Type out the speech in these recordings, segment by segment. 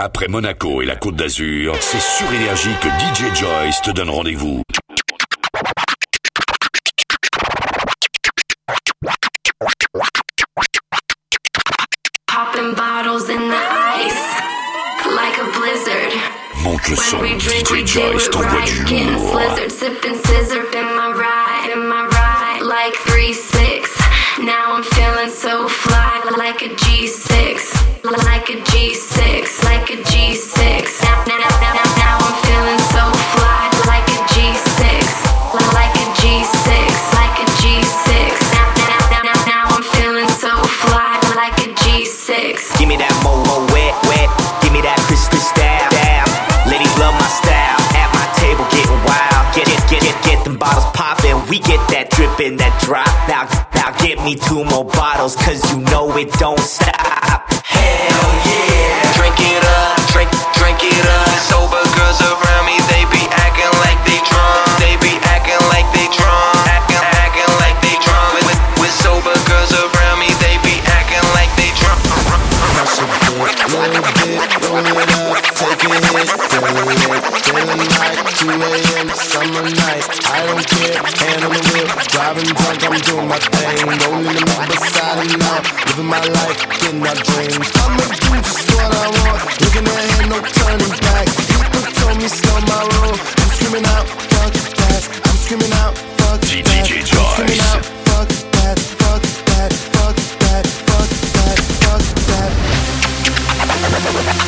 Après Monaco et la Côte d'Azur, c'est sur Énergie que DJ Joyce te donne rendez-vous. Popping bottles in the ice, like a blizzard. Monte le son, When we drink, we DJ do Joyce it t'envoie right. du Getting lourd. Two more bottles, cause you know it don't stop. Up, take a hit, it, feeling like 2 a.m. summer night. I don't care, hand on the wheel, driving drunk, I'm doing my thing, rolling them up beside and out, living my life, getting our dreams. I'ma do just what I want, looking ahead, no turning back. People told me slow my roll, I'm screaming out, fuck that, I'm screaming out, fuck that, DJ I'm screaming out, fuck that, fuck that, fuck that, fuck that, fuck that.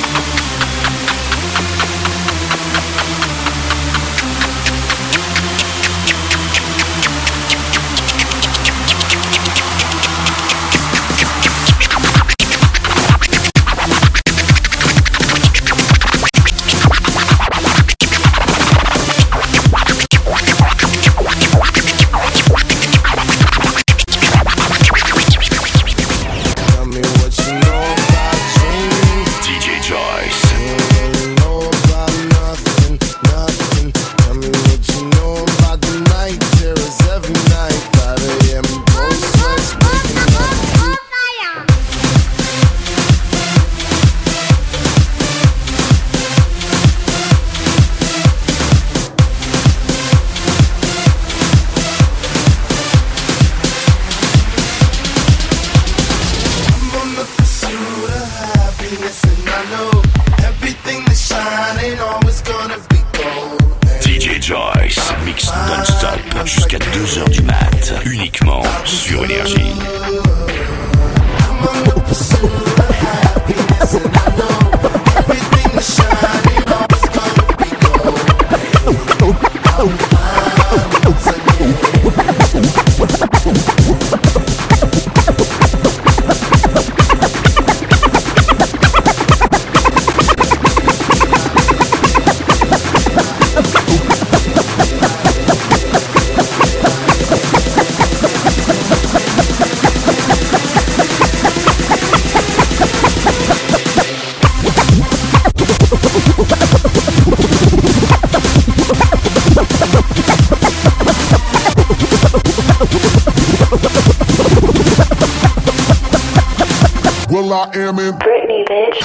I am in. Britney, bitch.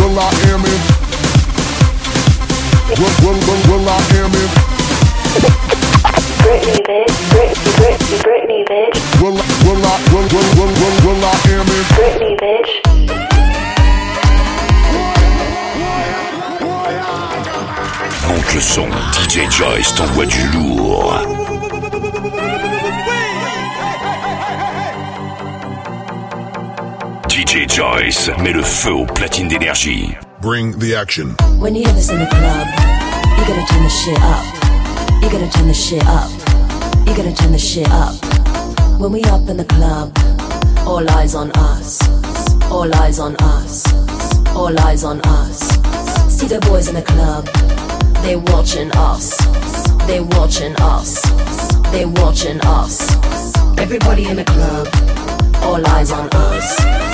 Well, I am in. Well, well, well, well, I am in. Britney, bitch. Britney, Britney, Britney, bitch. Well, well, I, well, well, well, well, well, I am in. Britney, bitch. Monte le son, DJ Joyce t'envoie du lourd. DJ Joyce met le feu aux platines d'énergie. Bring the action. When you hear this in the club, you gotta turn the shit up. You gotta turn the shit up. You gotta turn the shit up. When we up in the club, all eyes on us. All eyes on us. All eyes on us. See the boys in the club, they watching us. They watching us. They watching us. Everybody in the club, all eyes on us.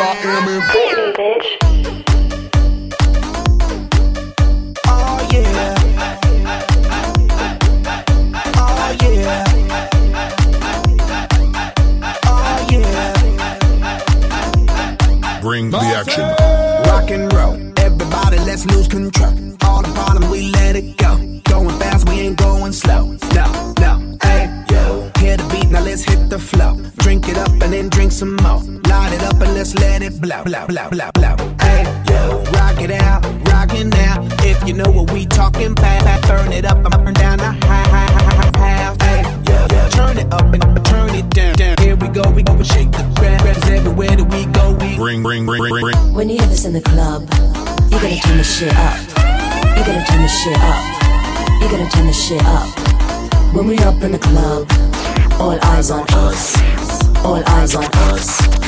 I Am in Britney, bitch. Oh yeah. Yeah. Yeah. Bring the action. Rock and roll. Everybody, let's lose control. All the bottom, we let it go. Going fast, we ain't going slow. Blow, blow, blow, blow, blow. Hey, yo. Rock it out, rock it now. If you know what we talking about, burn it up, up and down the high, high, high, high, high. Hey, yo. Turn it up and turn it down, down. Here we go, we go and shake the ground. Cause everywhere that we go, we Bring, bring, bring, bring, bring. When you hear this in the club, you gotta turn the shit up. You gotta turn the shit up. You gotta turn the shit up. When we up in the club, all eyes on us. All eyes on us.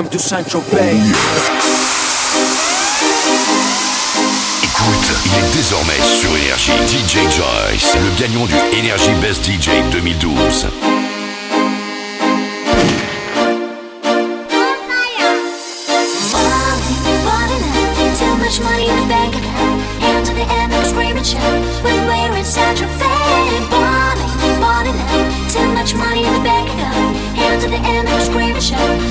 Welcome to Sancho Bay. Écoute, il est désormais sur Énergie. DJ Joyce, le gagnant du Energy Best DJ 2012. Too much money in the bank account. Hands in the air, make a scream and shout.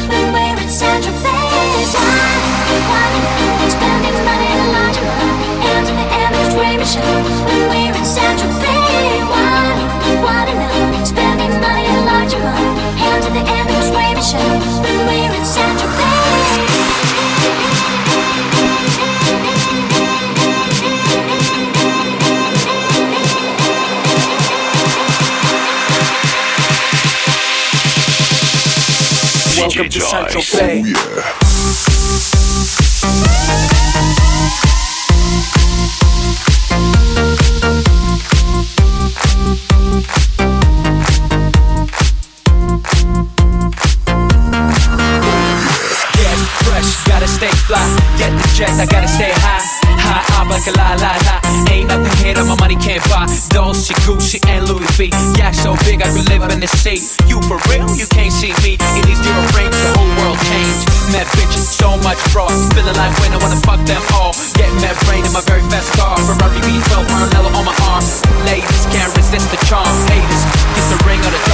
Welcome to Central Joyce. Bay. Yeah. Get fresh, gotta stay fly. Get the jet, I gotta stay high. High up like a la la la. Ain't nothing here that my money can't buy. Dolce, Gucci, and Louis V. Yeah, so big I could live in the sea. You for real? Much fraud. Feeling like when I wanna fuck them all. Get mad brain in my very fast car. Ferrari V12, Maranello on my arm. Ladies can't resist the charm. Haters, get the ring of the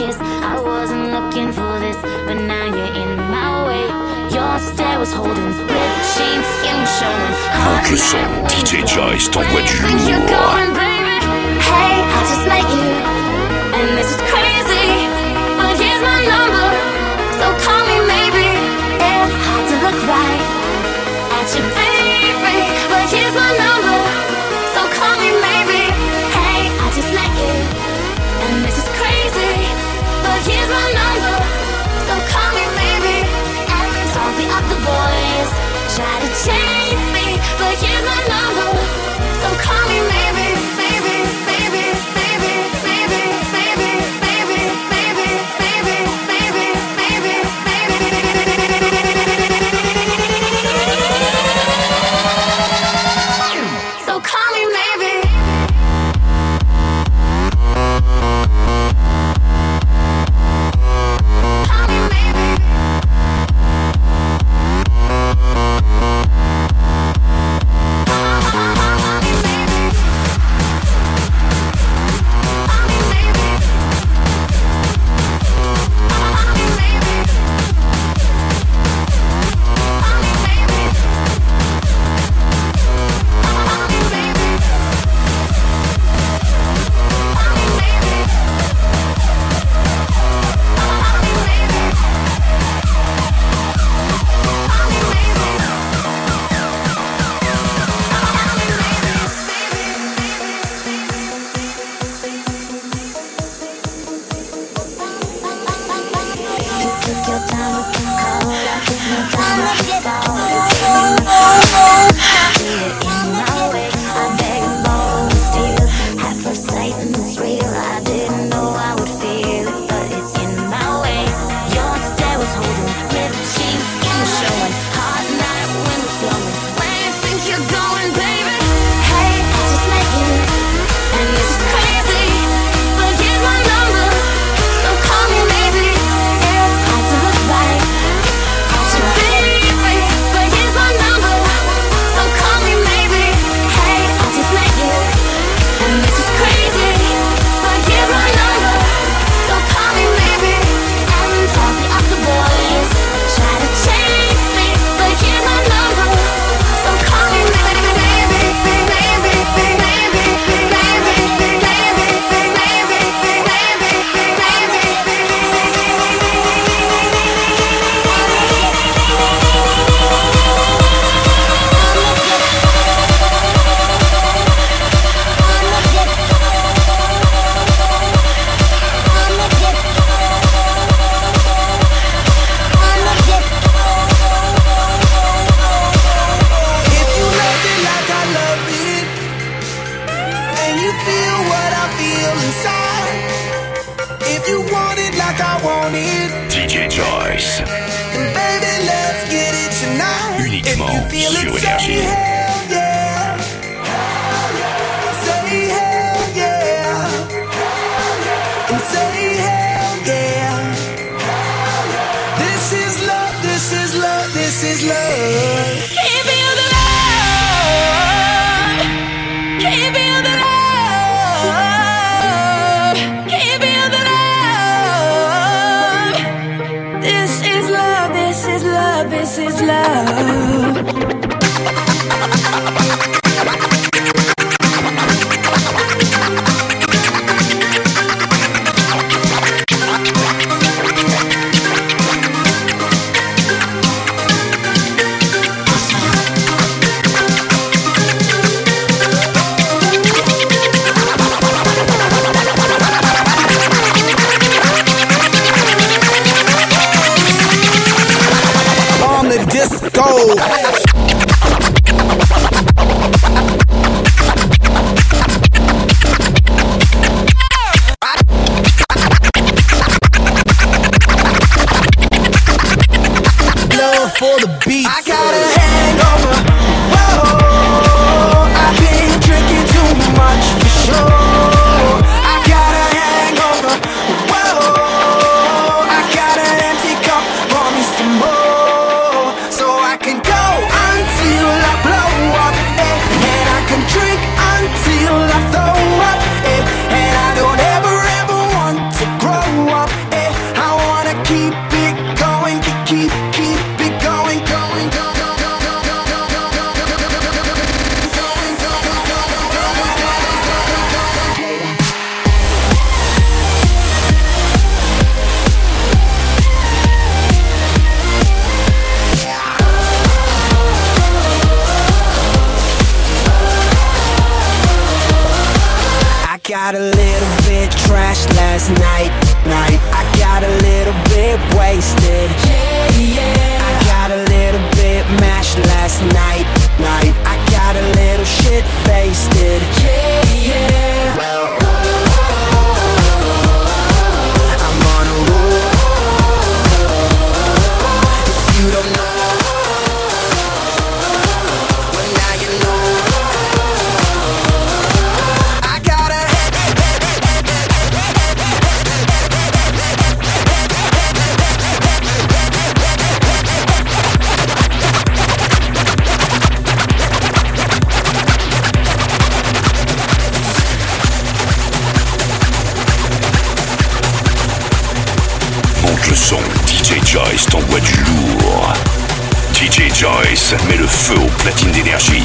kiss. I wasn't looking for this, but now you're in my way. Your stare was holding, ripped jeans, skin was showing. Son, DJ Joyce t'envoie du lourd. going, baby? Hey, I just met you, try to chase night, night. is got a le son. DJ Joyce t'envoie du lourd. DJ Joyce met le feu aux platines d'énergie.